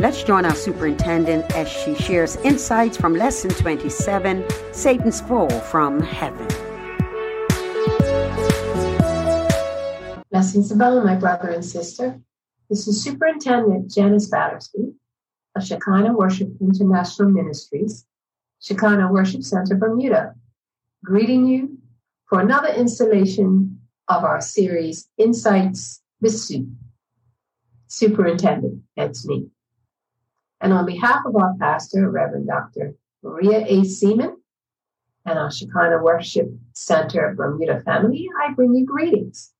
Let's join our superintendent as she shares insights from Lesson 27 Satan's Fall from Heaven. Blessings above, my brother and sister. This is Superintendent Janice Battersby of Shekinah Worship International Ministries, Shekinah Worship Center, Bermuda, greeting you for another installation of our series, Insights with Sue. Superintendent, that's me. And on behalf of our pastor, Reverend Dr. Maria A. Seaman, and our Shekinah Worship Center Bermuda family, I bring you greetings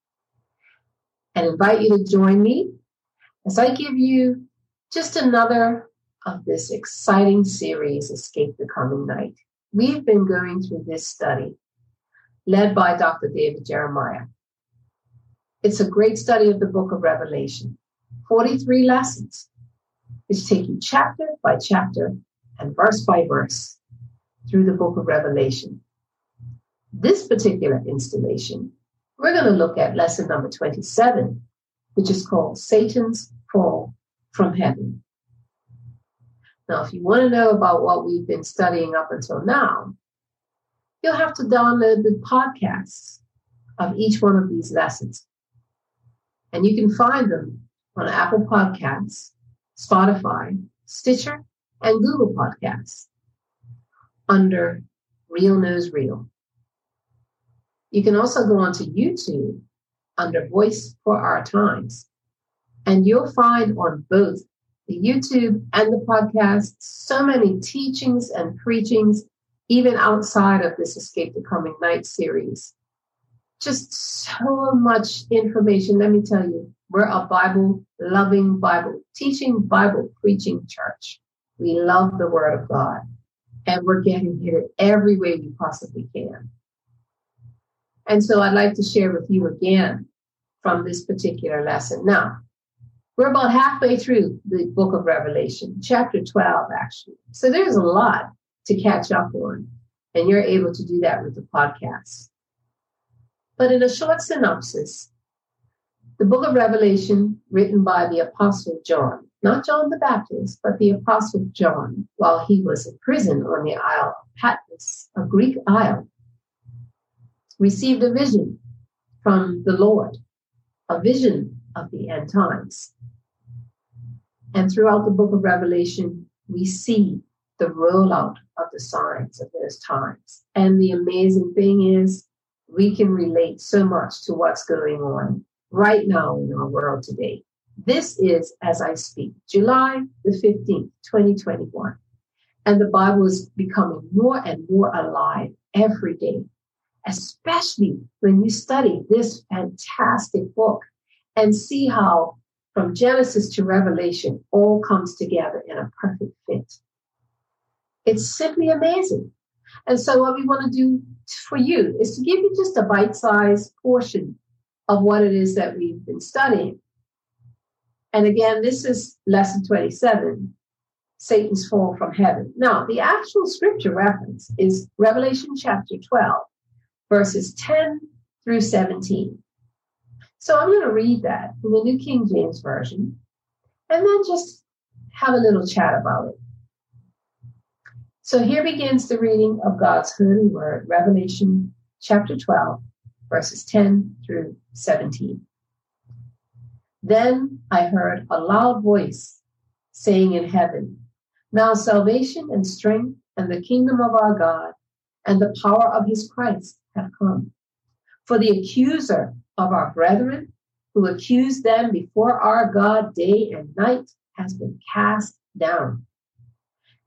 and invite you to join me as I give you just another of this exciting series, Escape the Coming Night. We've been going through this study led by Dr. David Jeremiah. It's a great study of the book of Revelation, 43 lessons, take you chapter by chapter and verse by verse through the book of Revelation. This particular installation, we're going to look at lesson number 27, which is called Satan's Fall from Heaven. Now, if you want to know about what we've been studying up until now, you'll have to download the podcasts of each one of these lessons. And you can find them on Apple Podcasts, Spotify, Stitcher, and Google Podcasts under Real Knows Real. You can also go onto YouTube under Voice for Our Times, and you'll find on both the YouTube and the podcast so many teachings and preachings, even outside of this Escape the Coming Night series. Just so much information. Let me tell you, we're a Bible loving, Bible teaching, Bible preaching church. We love the Word of God, and we're getting it every way we possibly can. And so I'd like to share with you again from this particular lesson. Now, we're about halfway through the book of Revelation, chapter 12, actually. So there's a lot to catch up on, and you're able to do that with the podcast. But in a short synopsis, the book of Revelation, written by the Apostle John, not John the Baptist, but the Apostle John, while he was in prison on the Isle of Patmos, a Greek isle, received a vision from the Lord, a vision of the end times. And throughout the book of Revelation, we see the rollout of the signs of those times. And the amazing thing is, we can relate so much to what's going on right now in our world today. This is, as I speak, July the 15th, 2021. And the Bible is becoming more and more alive every day especially when you study this fantastic book and see how from Genesis to Revelation all comes together in a perfect fit. It's simply amazing. And so what we want to do for you is to give you just a bite-sized portion of what it is that we've been studying. And again, this is lesson 27, Satan's fall from heaven. Now, the actual scripture reference is Revelation chapter 12, verses 10 through 17. So I'm going to read that in the New King James Version and then just have a little chat about it. So here begins the reading of God's holy word, Revelation chapter 12, verses 10 through 17. Then I heard a loud voice saying in heaven, Now salvation and strength and the kingdom of our God and the power of his Christ have come. For the accuser of our brethren, who accused them before our God day and night, has been cast down.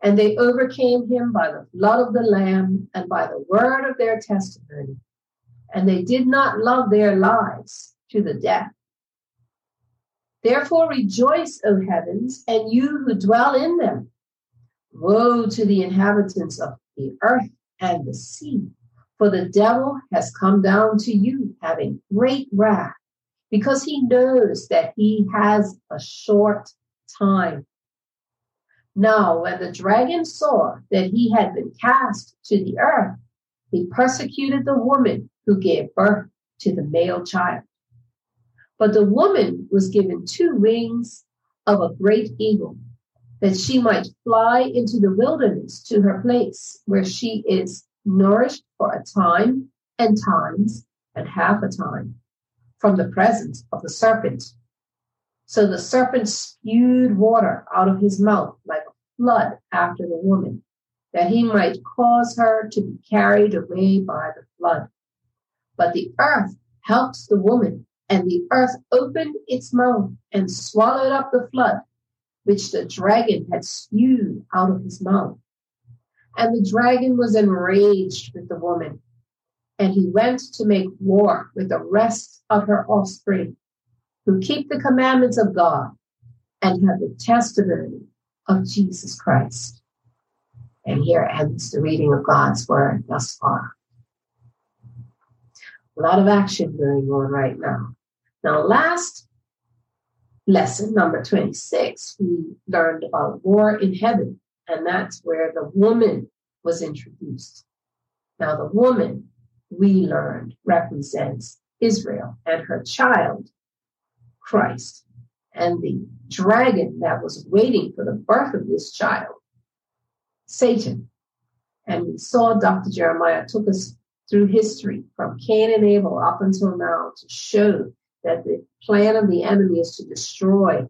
And they overcame him by the blood of the Lamb and by the word of their testimony. And they did not love their lives to the death. Therefore rejoice, O heavens, and you who dwell in them. Woe to the inhabitants of the earth and the sea for the devil has come down to you having great wrath because he knows that he has a short time. Now, when the dragon saw that he had been cast to the earth, he persecuted the woman who gave birth to the male child. But the woman was given two wings of a great eagle that she might fly into the wilderness to her place where she is nourished for a time and times and half a time from the presence of the serpent. So the serpent spewed water out of his mouth like a flood after the woman, that he might cause her to be carried away by the flood. But the earth helped the woman, and the earth opened its mouth and swallowed up the flood, which the dragon had spewed out of his mouth. And the dragon was enraged with the woman, and he went to make war with the rest of her offspring, who keep the commandments of God and have the testimony of Jesus Christ. And here ends the reading of God's word thus far. A lot of action going on right now. Now, last lesson, number 26, we learned about war in heaven, and that's where the woman was introduced. Now, the woman we learned represents Israel and her child, Christ, and the dragon that was waiting for the birth of this child, Satan. And we saw Dr. Jeremiah took us through history from Cain and Abel up until now to show that the plan of the enemy is to destroy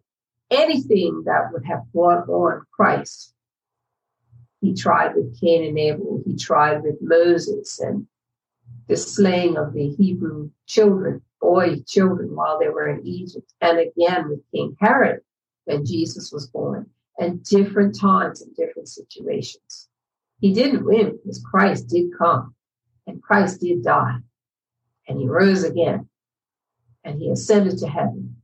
anything that would have brought on Christ. He tried with Cain and Abel. He tried with Moses and the slaying of the Hebrew children, boy children, while they were in Egypt. And again with King Herod when Jesus was born, and different times and different situations. He didn't win because Christ did come and Christ did die and he rose again and he ascended to heaven.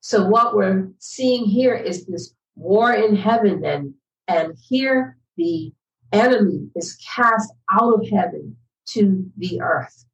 So what we're seeing here is this war in heaven and, and here the enemy is cast out of heaven to the earth.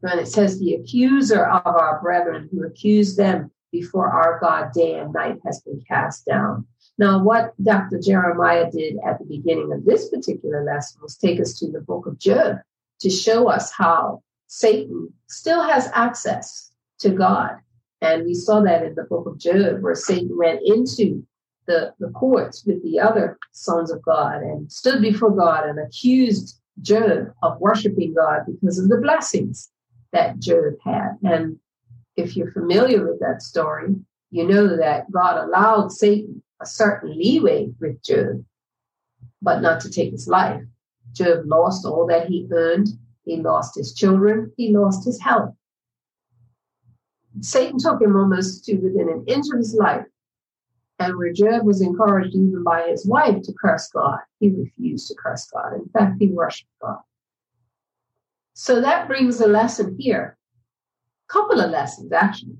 When it says the accuser of our brethren who accused them before our God day and night has been cast down. Now, what Dr. Jeremiah did at the beginning of this particular lesson was take us to the book of Job to show us how Satan still has access to God. And we saw that in the book of Job, where Satan went into the, the courts with the other sons of God and stood before God and accused Job of worshiping God because of the blessings that Job had. And if you're familiar with that story, you know that God allowed Satan a certain leeway with Job, but not to take his life. Job lost all that he earned. He lost his children. He lost his health. Satan took him almost to within an inch of his life. And where Job was encouraged even by his wife to curse God, he refused to curse God. In fact, he worshiped God. So that brings a lesson here. Couple of lessons, actually.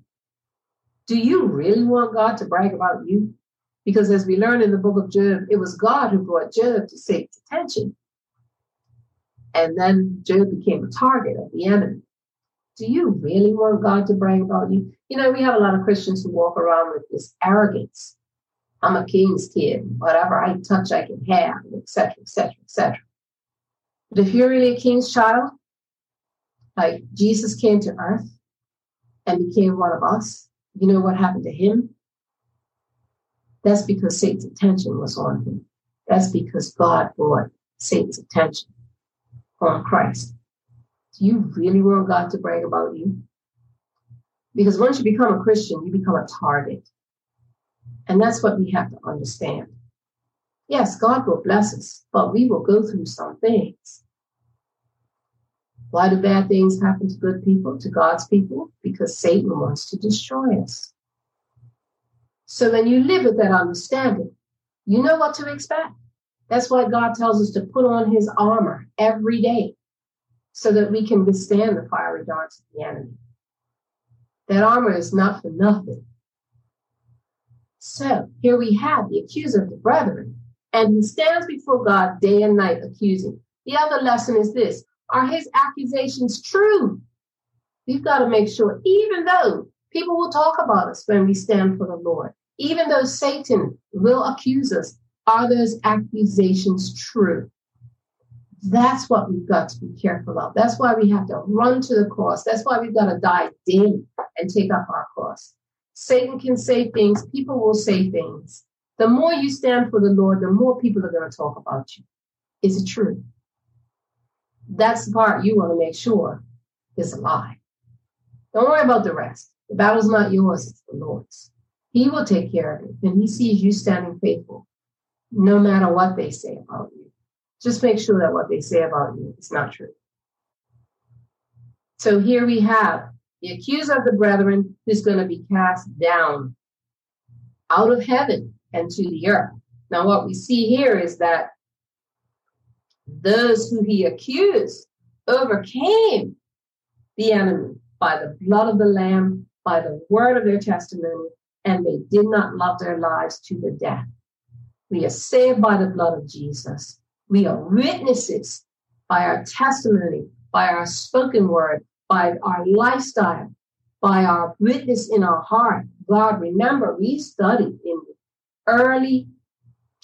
Do you really want God to brag about you? Because as we learn in the book of Job, it was God who brought Job to Satan's attention. And then Job became a target of the enemy. Do you really want God to brag about you? You know, we have a lot of Christians who walk around with this arrogance. I'm a king's kid. Whatever I touch, I can have, etc., etc., etc. But if you're really a king's child, like Jesus came to earth and became one of us, you know what happened to him? That's because Satan's attention was on him. That's because God brought Satan's attention on Christ. Do you really want God to brag about you? Because once you become a Christian, you become a target. And that's what we have to understand. Yes, God will bless us, but we will go through some things. Why do bad things happen to good people, to God's people? Because Satan wants to destroy us. So when you live with that understanding, you know what to expect. That's why God tells us to put on his armor every day so that we can withstand the fiery darts of the enemy. That armor is not for nothing. So here we have the accuser of the brethren, and he stands before God day and night accusing. The other lesson is this are his accusations true? We've got to make sure, even though people will talk about us when we stand for the Lord, even though Satan will accuse us, are those accusations true? That's what we've got to be careful of. That's why we have to run to the cross. That's why we've got to die daily and take up our cross. Satan can say things, people will say things, The more you stand for the Lord, the more people are going to talk about you. Is it true? That's the part you want to make sure is a lie. Don't worry about the rest. The battle's not yours, it's the Lord's. He will take care of it. And he sees you standing faithful, no matter what they say about you. Just make sure that what they say about you is not true. So here we have the accuser of the brethren who's going to be cast down out of heaven and to the earth. Now, what we see here is that those who he accused overcame the enemy by the blood of the Lamb, by the word of their testimony, and they did not love their lives to the death. We are saved by the blood of Jesus. We are witnesses by our testimony, by our spoken word, by our lifestyle, by our witness in our heart. God, remember, we studied in early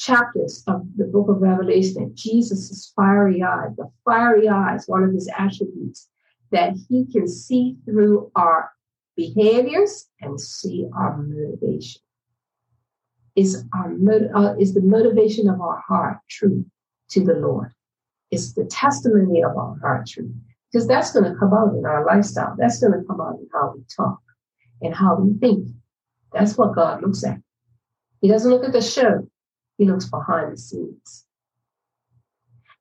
chapters of the book of Revelation Jesus' fiery eyes, the fiery eyes, one of his attributes, that he can see through our behaviors and see our motivation. Is our uh, is the motivation of our heart true to the Lord? Is the testimony of our heart true? Because that's going to come out in our lifestyle. That's going to come out in how we talk and how we think. That's what God looks at. He doesn't look at the show. He looks behind the scenes.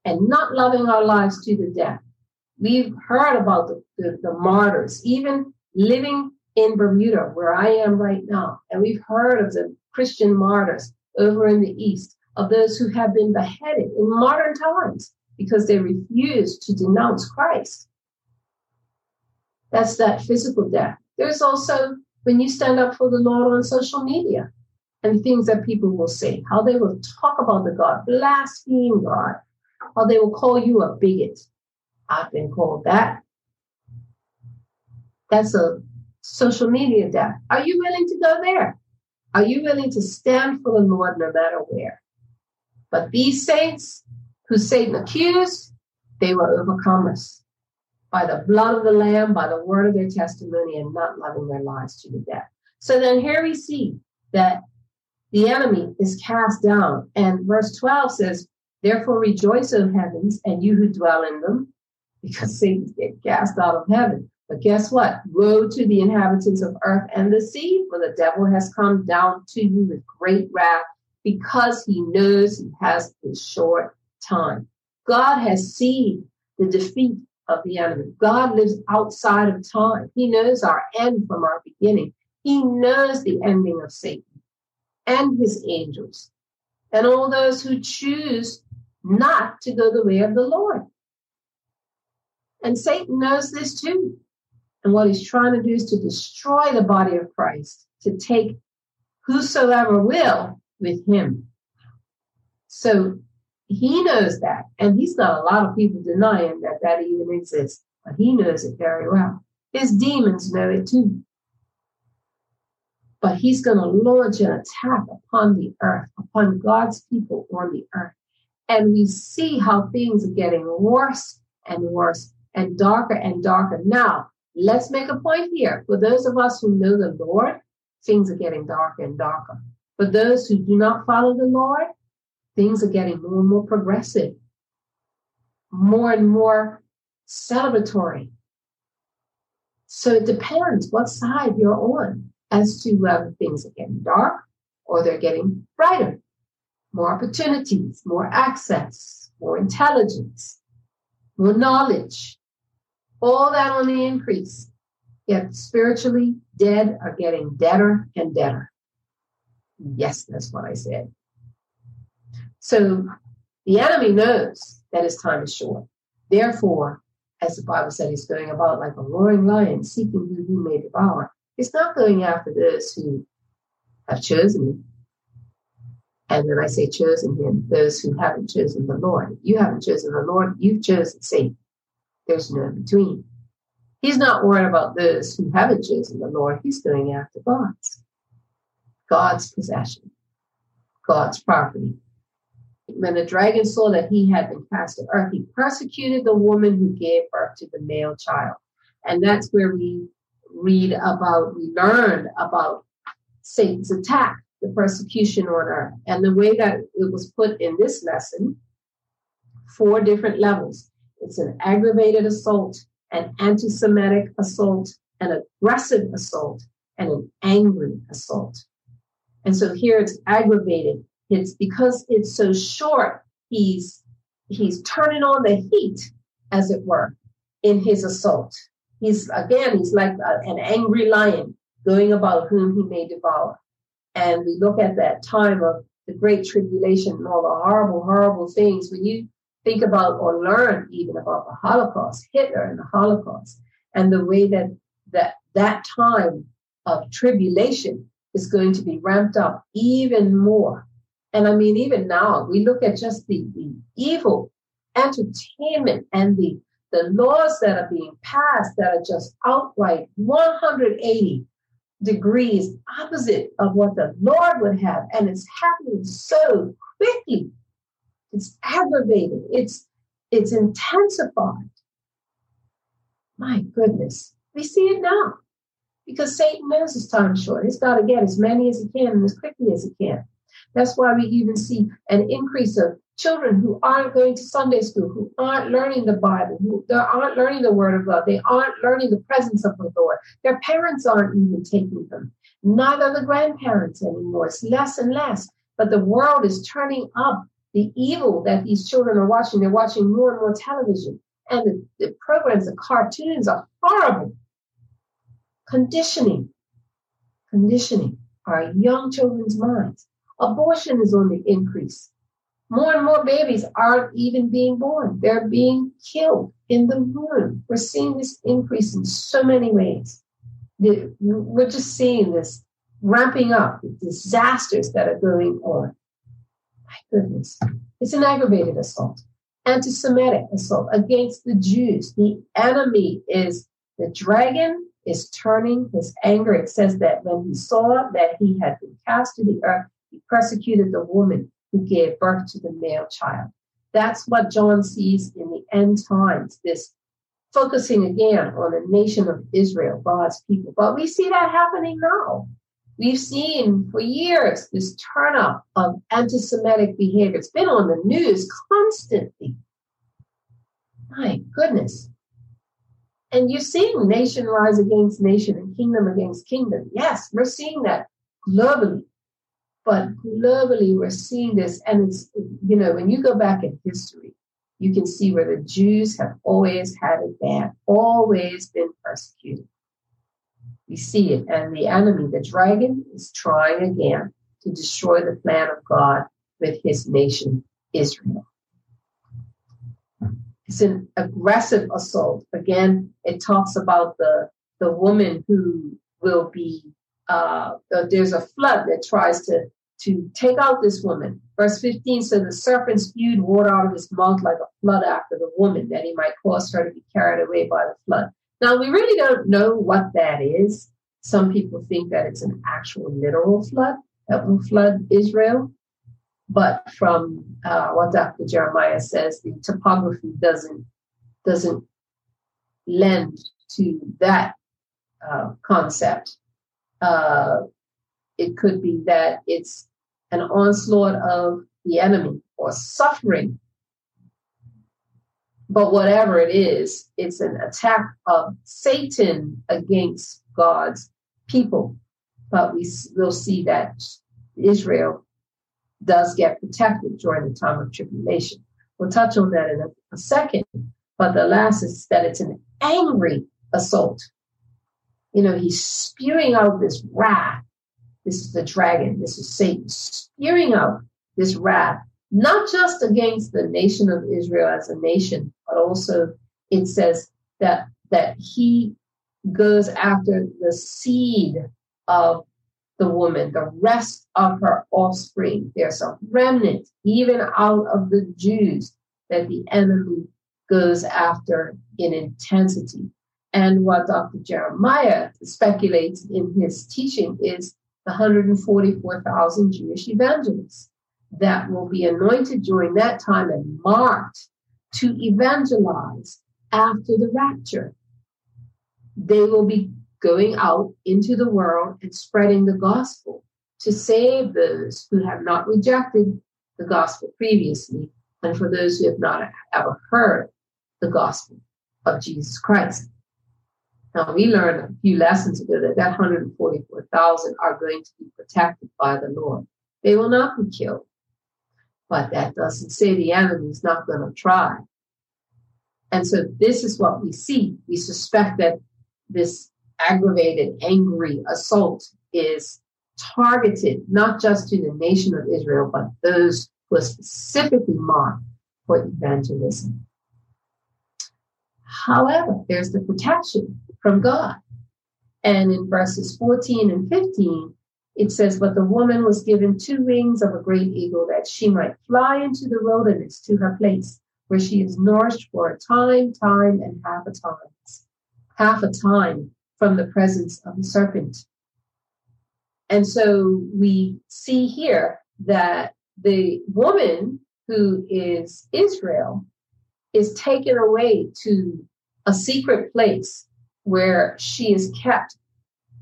And not loving our lives to the death. We've heard about the, the, the martyrs, even living in Bermuda, where I am right now. And we've heard of the Christian martyrs over in the East, of those who have been beheaded in modern times because they refused to denounce Christ. That's that physical death. There's also when you stand up for the Lord on social media and things that people will say, how they will talk about the God, blaspheme God, how they will call you a bigot. I've been called that. That's a social media death. Are you willing to go there? Are you willing to stand for the Lord no matter where? But these saints who Satan accused, they were overcomers by the blood of the Lamb, by the word of their testimony, and not loving their lives to the death. So then here we see that the enemy is cast down. And verse 12 says, Therefore rejoice, O heavens, and you who dwell in them, because Satan's get cast out of heaven. But guess what? Woe to the inhabitants of earth and the sea, for the devil has come down to you with great wrath, because he knows he has a short time. God has seen the defeat of the enemy. God lives outside of time. He knows our end from our beginning. He knows the ending of Satan and his angels and all those who choose not to go the way of the Lord. And Satan knows this too. And what he's trying to do is to destroy the body of Christ, to take whosoever will with him. So he knows that. And he's got a lot of people denying that that even exists, but he knows it very well. His demons know it too. But he's going to launch an attack upon the earth, upon God's people on the earth. And we see how things are getting worse and worse and darker and darker. Now, let's make a point here. For those of us who know the Lord, things are getting darker and darker. For those who do not follow the Lord, things are getting more and more progressive, more and more celebratory. So it depends what side you're on as to whether things are getting dark or they're getting brighter. More opportunities, more access, more intelligence, more knowledge, all that on the increase. Yet spiritually dead are getting deader and deader. Yes, that's what I said. So the enemy knows that his time is short. Therefore, as the Bible said, he's going about like a roaring lion, seeking who he may devour. He's not going after those who have chosen him. And when I say chosen him, those who haven't chosen the Lord. You haven't chosen the Lord, you've chosen Satan. There's no in between. He's not worried about those who haven't chosen the Lord. He's going after God's. God's possession, God's property. When the dragon saw that he had been cast to earth, he persecuted the woman who gave birth to the male child. And that's where we read about, we learn about Satan's attack the persecution on earth. And the way that it was put in this lesson, four different levels. It's an aggravated assault, an anti Semitic assault, an aggressive assault, and an angry assault. And so here it's aggravated. It's because it's so short, he's he's turning on the heat, as it were, in his assault. He's again, he's like a, an angry lion going about whom he may devour. And we look at that time of the great tribulation and all the horrible, horrible things. When you think about or learn even about the Holocaust, Hitler and the Holocaust, and the way that that, that time of tribulation is going to be ramped up even more. And I mean, even now, we look at just the, the evil entertainment and the, the laws that are being passed that are just outright 180 degrees opposite of what the Lord would have. And it's happening so quickly. It's aggravated. It's it's intensified. My goodness. We see it now. Because Satan knows his time is short. He's got to get as many as he can and as quickly as he can. That's why we even see an increase of children who aren't going to Sunday school, who aren't learning the Bible, who aren't learning the Word of God, they aren't learning the presence of the Lord. Their parents aren't even taking them. Neither the grandparents anymore. It's less and less. But the world is turning up the evil that these children are watching. They're watching more and more television. And the, the programs, the cartoons are horrible. Conditioning, conditioning our young children's minds. Abortion is on the increase. More and more babies aren't even being born. They're being killed in the womb. We're seeing this increase in so many ways. We're just seeing this ramping up, the disasters that are going on. My goodness. It's an aggravated assault, anti Semitic assault against the Jews. The enemy is the dragon is turning his anger. It says that when he saw that he had been cast to the earth, he persecuted the woman who gave birth to the male child. That's what John sees in the end times, this focusing again on the nation of Israel, God's people. But we see that happening now. We've seen for years this turn up of anti Semitic behavior. It's been on the news constantly. My goodness. And you're seeing nation rise against nation and kingdom against kingdom. Yes, we're seeing that globally. But globally, we're seeing this, and it's, you know, when you go back in history, you can see where the Jews have always had it bad, always been persecuted. We see it, and the enemy, the dragon, is trying again to destroy the plan of God with his nation, Israel. It's an aggressive assault. Again, it talks about the, the woman who will be uh, there's a flood that tries to to take out this woman. Verse 15 says the serpent spewed water out of his mouth like a flood after the woman, that he might cause her to be carried away by the flood. Now we really don't know what that is. Some people think that it's an actual literal flood that will flood Israel. But from uh, what Dr. Jeremiah says, the topography doesn't doesn't lend to that uh, concept uh, it could be that it's an onslaught of the enemy or suffering. But whatever it is, it's an attack of Satan against God's people. But we will see that Israel does get protected during the time of tribulation. We'll touch on that in a, a second. But the last is that it's an angry assault you know, he's spewing out this wrath. This is the dragon. This is Satan spewing out this wrath, not just against the nation of Israel as a nation, but also it says that, that he goes after the seed of the woman, the rest of her offspring. There's a remnant, even out of the Jews, that the enemy goes after in intensity. And what Dr. Jeremiah speculates in his teaching is the 144,000 Jewish evangelists that will be anointed during that time and marked to evangelize after the rapture. They will be going out into the world and spreading the gospel to save those who have not rejected the gospel previously and for those who have not ever heard the gospel of Jesus Christ. Now, we learned a few lessons ago that that 144,000 are going to be protected by the Lord. They will not be killed. But that doesn't say the enemy is not going to try. And so this is what we see. We suspect that this aggravated, angry assault is targeted not just to the nation of Israel, but those who are specifically marked for evangelism. However, there's the protection from God. And in verses 14 and 15, it says, But the woman was given two wings of a great eagle that she might fly into the wilderness to her place, where she is nourished for a time, time, and half a time, half a time from the presence of the serpent. And so we see here that the woman who is Israel is taken away to a secret place where she is kept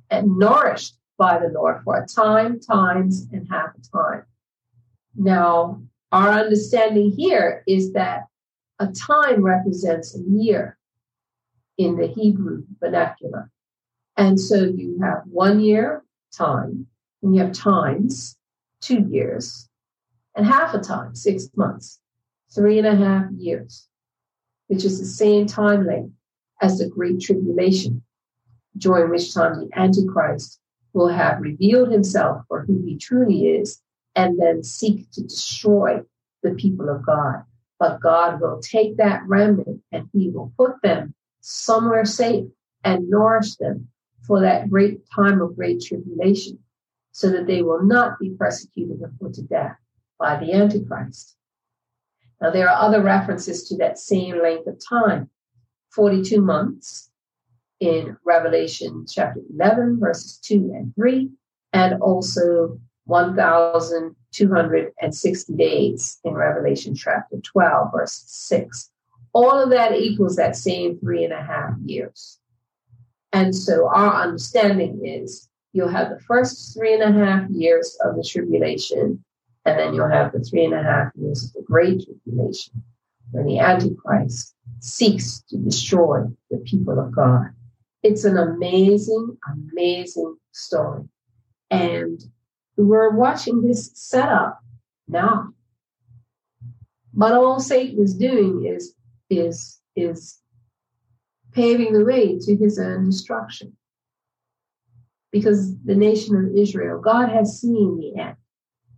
and nourished by the Lord for a time, times, and half a time. Now, our understanding here is that a time represents a year in the Hebrew vernacular. And so you have one year time, and you have times, two years, and half a time, six months, three and a half years, which is the same time length as the Great Tribulation, during which time the Antichrist will have revealed himself for who he truly is and then seek to destroy the people of God. But God will take that remnant and he will put them somewhere safe and nourish them for that great time of great tribulation so that they will not be persecuted and put to death by the Antichrist. Now, there are other references to that same length of time 42 months in Revelation chapter 11, verses 2 and 3, and also 1,260 days in Revelation chapter 12, verse 6. All of that equals that same three and a half years. And so our understanding is you'll have the first three and a half years of the tribulation, and then you'll have the three and a half years of the great tribulation, when the Antichrist seeks to destroy the people of God. It's an amazing, amazing story. And we're watching this set up now. But all Satan is doing is is is paving the way to his own destruction. Because the nation of Israel, God has seen the end.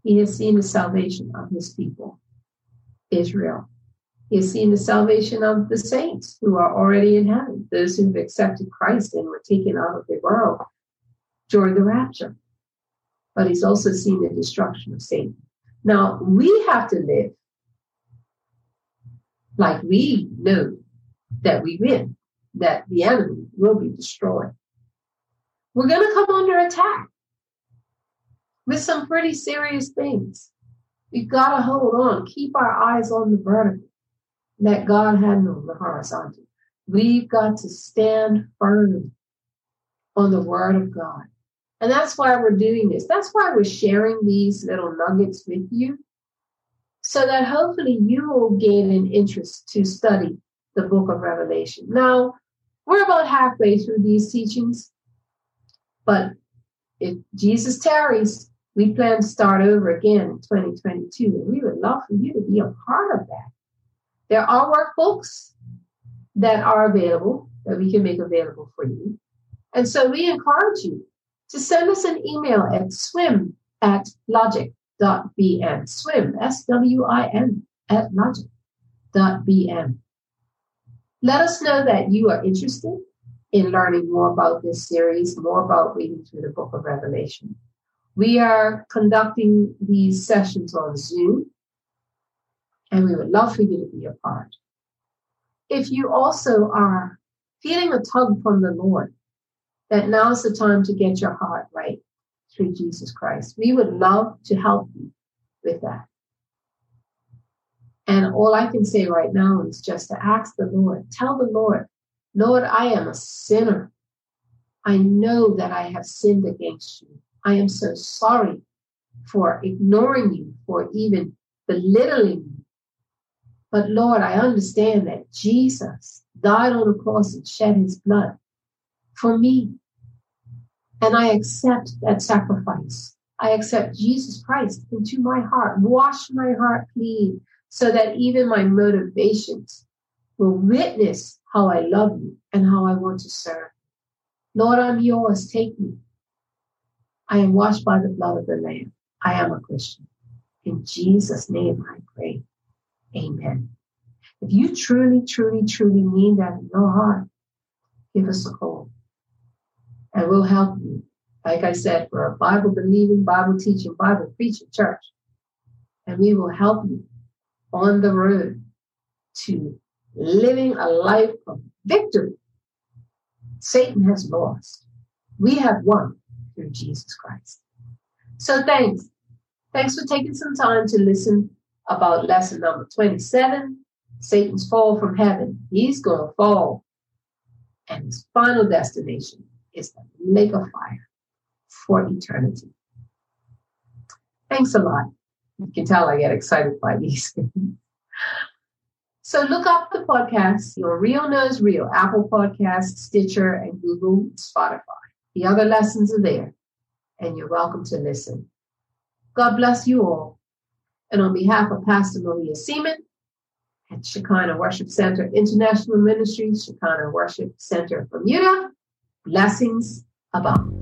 He has seen the salvation of his people, Israel. He has seen the salvation of the saints who are already in heaven, those who've accepted Christ and were taken out of the world during the rapture. But he's also seen the destruction of Satan. Now, we have to live like we know that we win, that the enemy will be destroyed. We're going to come under attack with some pretty serious things. We've got to hold on, keep our eyes on the vertical that God had on the horizontal. We've got to stand firm on the word of God. And that's why we're doing this. That's why we're sharing these little nuggets with you so that hopefully you will gain an interest to study the book of Revelation. Now, we're about halfway through these teachings, but if Jesus tarries, we plan to start over again in 2022, and we would love for you to be a part of that. There are workbooks that are available that we can make available for you. And so we encourage you to send us an email at swim at logic.bm. Swim, S W I M, at logic.bm. Let us know that you are interested in learning more about this series, more about reading through the book of Revelation. We are conducting these sessions on Zoom, and we would love for you to be a part. If you also are feeling a tug from the Lord, that now is the time to get your heart right through Jesus Christ, we would love to help you with that. And all I can say right now is just to ask the Lord, tell the Lord, Lord, I am a sinner. I know that I have sinned against you. I am so sorry for ignoring you, for even belittling you. But Lord, I understand that Jesus died on the cross and shed his blood for me. And I accept that sacrifice. I accept Jesus Christ into my heart. Wash my heart clean so that even my motivations will witness how I love you and how I want to serve. Lord, I'm yours. Take me. I am washed by the blood of the Lamb. I am a Christian. In Jesus' name I pray. Amen. If you truly, truly, truly mean that in your heart, give us a call and we'll help you. Like I said, we're a Bible believing, Bible teaching, Bible preaching church. And we will help you on the road to living a life of victory. Satan has lost. We have won through Jesus Christ. So thanks. Thanks for taking some time to listen about lesson number 27, Satan's fall from heaven. He's going to fall. And his final destination is the lake of fire for eternity. Thanks a lot. You can tell I get excited by these. so look up the podcast, Your Real Knows Real, Apple Podcasts, Stitcher, and Google, Spotify. The other lessons are there, and you're welcome to listen. God bless you all. And on behalf of Pastor Maria Seaman at Shekinah Worship Center International Ministries, Shekinah Worship Center Bermuda, blessings abound.